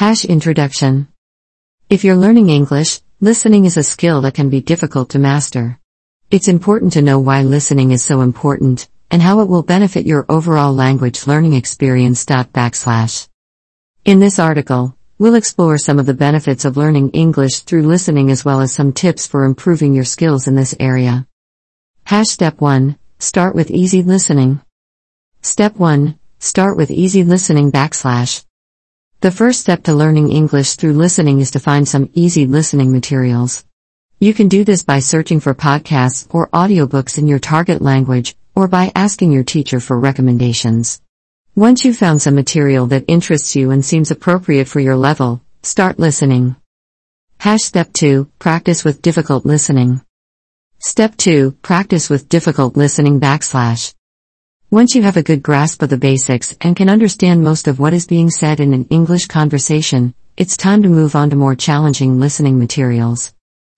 Hash Introduction. If you're learning English, listening is a skill that can be difficult to master. It's important to know why listening is so important, and how it will benefit your overall language learning experience. Backslash. In this article, we'll explore some of the benefits of learning English through listening as well as some tips for improving your skills in this area. Hash Step 1 Start with easy listening. Step 1 Start with easy listening backslash. The first step to learning English through listening is to find some easy listening materials. You can do this by searching for podcasts or audiobooks in your target language, or by asking your teacher for recommendations. Once you've found some material that interests you and seems appropriate for your level, start listening. Hash Step 2 Practice with difficult listening. Step 2 Practice with difficult listening backslash. Once you have a good grasp of the basics and can understand most of what is being said in an English conversation, it's time to move on to more challenging listening materials.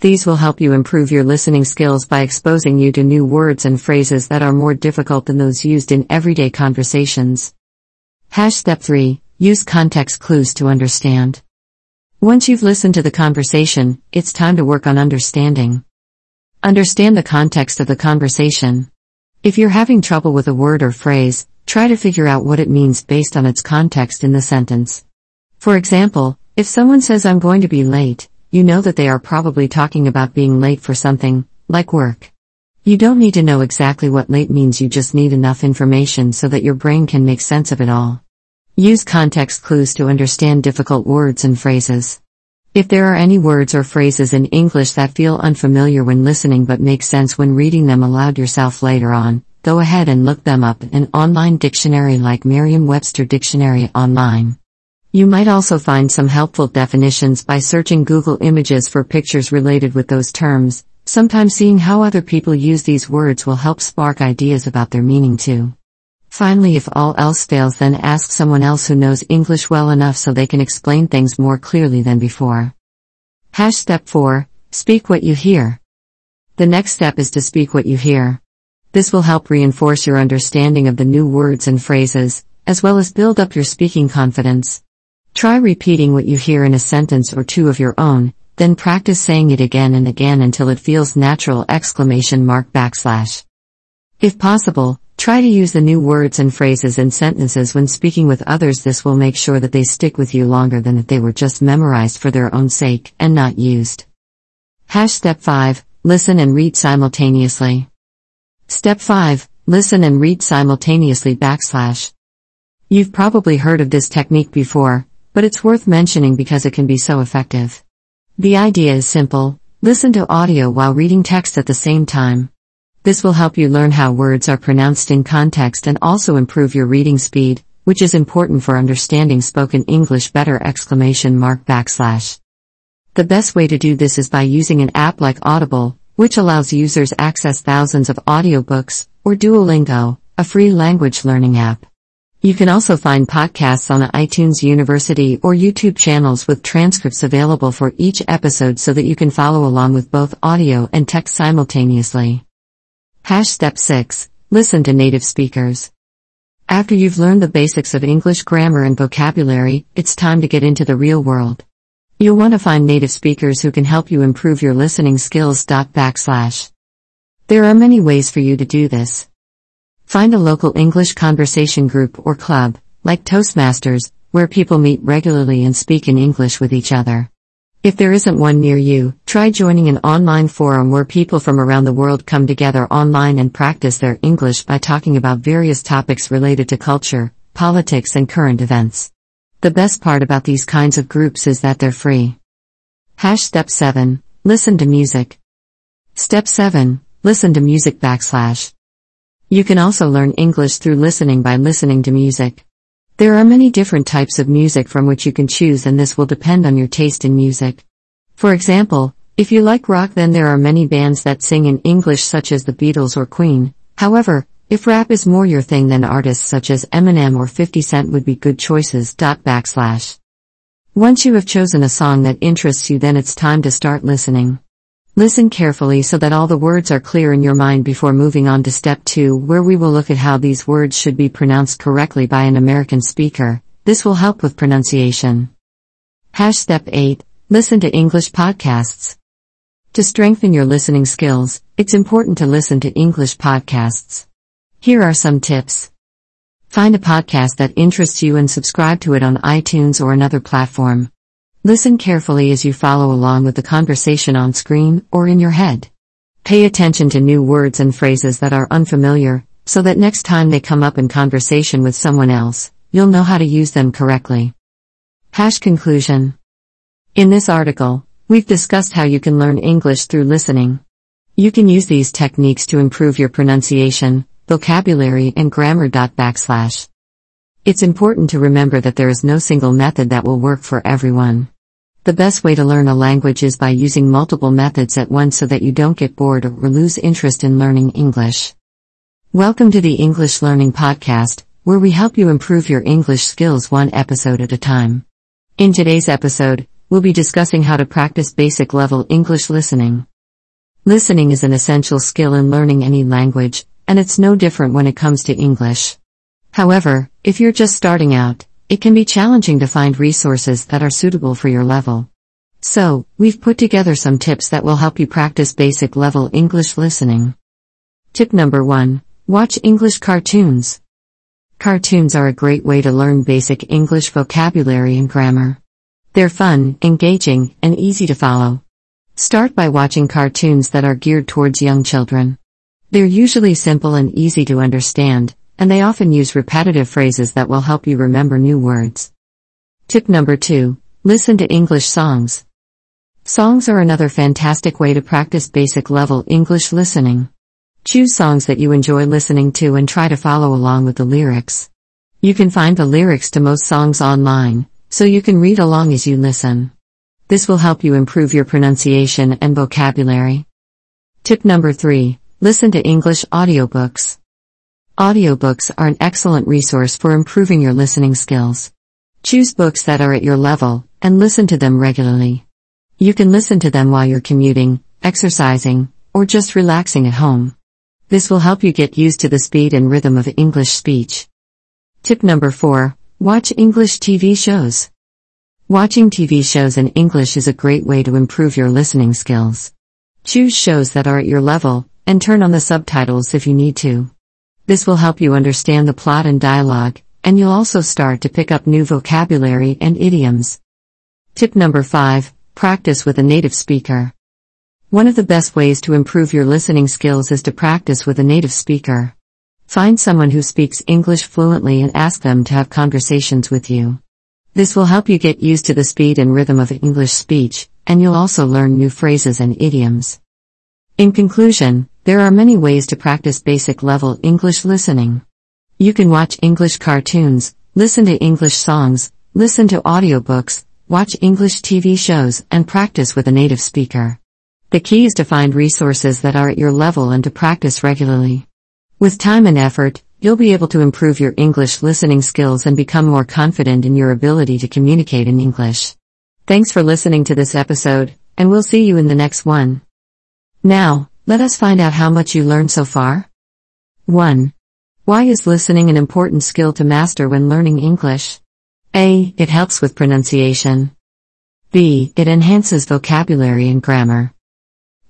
These will help you improve your listening skills by exposing you to new words and phrases that are more difficult than those used in everyday conversations. Hash step 3 Use context clues to understand. Once you've listened to the conversation, it's time to work on understanding. Understand the context of the conversation. If you're having trouble with a word or phrase, try to figure out what it means based on its context in the sentence. For example, if someone says I'm going to be late, you know that they are probably talking about being late for something, like work. You don't need to know exactly what late means, you just need enough information so that your brain can make sense of it all. Use context clues to understand difficult words and phrases. If there are any words or phrases in English that feel unfamiliar when listening but make sense when reading them aloud yourself later on, go ahead and look them up in an online dictionary like Merriam-Webster Dictionary Online. You might also find some helpful definitions by searching Google Images for pictures related with those terms. Sometimes seeing how other people use these words will help spark ideas about their meaning too. Finally, if all else fails, then ask someone else who knows English well enough so they can explain things more clearly than before. Hash step 4 Speak what you hear. The next step is to speak what you hear. This will help reinforce your understanding of the new words and phrases, as well as build up your speaking confidence. Try repeating what you hear in a sentence or two of your own, then practice saying it again and again until it feels natural exclamation mark backslash. If possible, Try to use the new words and phrases in sentences when speaking with others. This will make sure that they stick with you longer than if they were just memorized for their own sake and not used. Hash step 5 Listen and read simultaneously. Step 5 Listen and read simultaneously backslash. You've probably heard of this technique before, but it's worth mentioning because it can be so effective. The idea is simple listen to audio while reading text at the same time. This will help you learn how words are pronounced in context and also improve your reading speed, which is important for understanding spoken English better exclamation mark backslash. The best way to do this is by using an app like Audible, which allows users access thousands of audiobooks, or Duolingo, a free language learning app. You can also find podcasts on the iTunes University or YouTube channels with transcripts available for each episode so that you can follow along with both audio and text simultaneously. Hash step 6 Listen to native speakers. After you've learned the basics of English grammar and vocabulary, it's time to get into the real world. You'll want to find native speakers who can help you improve your listening skills. Backslash. There are many ways for you to do this. Find a local English conversation group or club, like Toastmasters, where people meet regularly and speak in English with each other. If there isn't one near you, try joining an online forum where people from around the world come together online and practice their English by talking about various topics related to culture, politics, and current events. The best part about these kinds of groups is that they're free. Hash Step 7 Listen to music. Step 7 Listen to music backslash. You can also learn English through listening by listening to music. There are many different types of music from which you can choose, and this will depend on your taste in music. For example, if you like rock, then there are many bands that sing in English, such as the Beatles or Queen. However, if rap is more your thing, then artists such as Eminem or 50 Cent would be good choices. Backslash. Once you have chosen a song that interests you, then it's time to start listening. Listen carefully so that all the words are clear in your mind before moving on to step 2, where we will look at how these words should be pronounced correctly by an American speaker. This will help with pronunciation. Hash step 8. Listen to English podcasts. To strengthen your listening skills, it's important to listen to English podcasts. Here are some tips. Find a podcast that interests you and subscribe to it on iTunes or another platform. Listen carefully as you follow along with the conversation on screen or in your head. Pay attention to new words and phrases that are unfamiliar, so that next time they come up in conversation with someone else, you'll know how to use them correctly. Hash conclusion. In this article, we've discussed how you can learn English through listening. You can use these techniques to improve your pronunciation, vocabulary, and grammar. Backslash. It's important to remember that there is no single method that will work for everyone. The best way to learn a language is by using multiple methods at once so that you don't get bored or lose interest in learning English. Welcome to the English Learning Podcast, where we help you improve your English skills one episode at a time. In today's episode, we'll be discussing how to practice basic level English listening. Listening is an essential skill in learning any language, and it's no different when it comes to English. However, if you're just starting out, it can be challenging to find resources that are suitable for your level. So, we've put together some tips that will help you practice basic level English listening. Tip number 1 Watch English cartoons. Cartoons are a great way to learn basic English vocabulary and grammar. They're fun, engaging, and easy to follow. Start by watching cartoons that are geared towards young children. They're usually simple and easy to understand, and they often use repetitive phrases that will help you remember new words. Tip number 2 Listen to English songs. Songs are another fantastic way to practice basic level English listening. Choose songs that you enjoy listening to and try to follow along with the lyrics. You can find the lyrics to most songs online, so you can read along as you listen. This will help you improve your pronunciation and vocabulary. Tip number 3 Listen to English audiobooks. Audiobooks are an excellent resource for improving your listening skills. Choose books that are at your level and listen to them regularly. You can listen to them while you're commuting, exercising, or just relaxing at home. This will help you get used to the speed and rhythm of English speech. Tip number 4 Watch English TV shows. Watching TV shows in English is a great way to improve your listening skills. Choose shows that are at your level, and turn on the subtitles if you need to. This will help you understand the plot and dialogue, and you'll also start to pick up new vocabulary and idioms. Tip number 5 Practice with a native speaker. One of the best ways to improve your listening skills is to practice with a native speaker. Find someone who speaks English fluently and ask them to have conversations with you. This will help you get used to the speed and rhythm of English speech, and you'll also learn new phrases and idioms. In conclusion, there are many ways to practice basic level English listening. You can watch English cartoons, listen to English songs, listen to audiobooks, watch English TV shows, and practice with a native speaker. The key is to find resources that are at your level and to practice regularly. With time and effort, you'll be able to improve your English listening skills and become more confident in your ability to communicate in English. Thanks for listening to this episode, and we'll see you in the next one. Now, let us find out how much you learned so far. 1. Why is listening an important skill to master when learning English? A. It helps with pronunciation. B. It enhances vocabulary and grammar.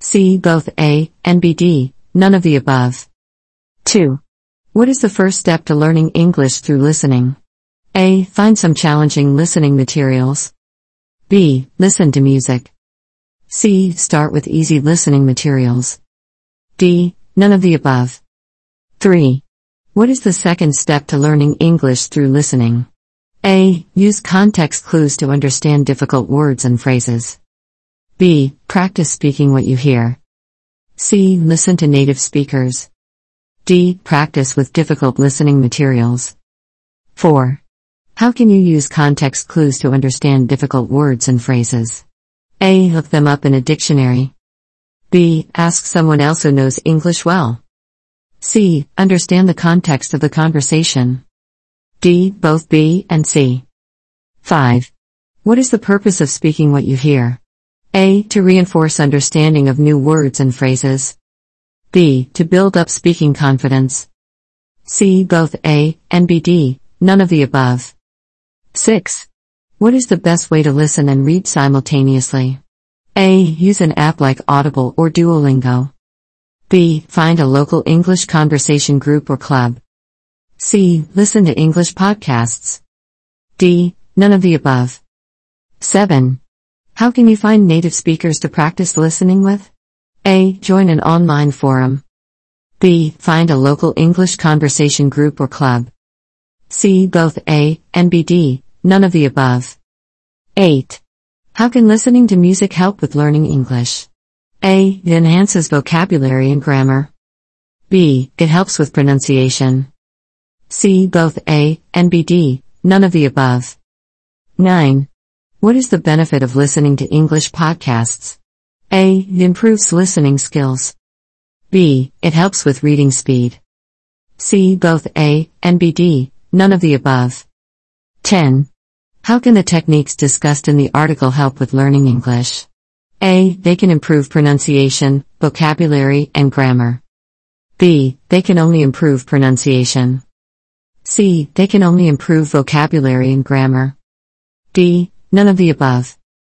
C. Both A and BD, none of the above. 2. What is the first step to learning English through listening? A. Find some challenging listening materials. B. Listen to music. C. Start with easy listening materials. D. None of the above. 3. What is the second step to learning English through listening? A. Use context clues to understand difficult words and phrases. B. Practice speaking what you hear. C. Listen to native speakers. D. Practice with difficult listening materials. 4. How can you use context clues to understand difficult words and phrases? A. Look them up in a dictionary. B. Ask someone else who knows English well. C. Understand the context of the conversation. D. Both B and C. 5. What is the purpose of speaking what you hear? A. To reinforce understanding of new words and phrases. B. To build up speaking confidence. C. Both A and BD, none of the above. 6. What is the best way to listen and read simultaneously? A. Use an app like Audible or Duolingo. B. Find a local English conversation group or club. C. Listen to English podcasts. D. None of the above. 7. How can you find native speakers to practice listening with? A. Join an online forum. B. Find a local English conversation group or club. C. Both A and B. D. None of the above. 8. How can listening to music help with learning English? A. It enhances vocabulary and grammar. B. It helps with pronunciation. C. Both A and B. D. None of the above. 9. What is the benefit of listening to English podcasts? A. It improves listening skills. B. It helps with reading speed. C. Both A and B. D. None of the above. 10. How can the techniques discussed in the article help with learning English? A. They can improve pronunciation, vocabulary, and grammar. B. They can only improve pronunciation. C. They can only improve vocabulary and grammar. D. None of the above.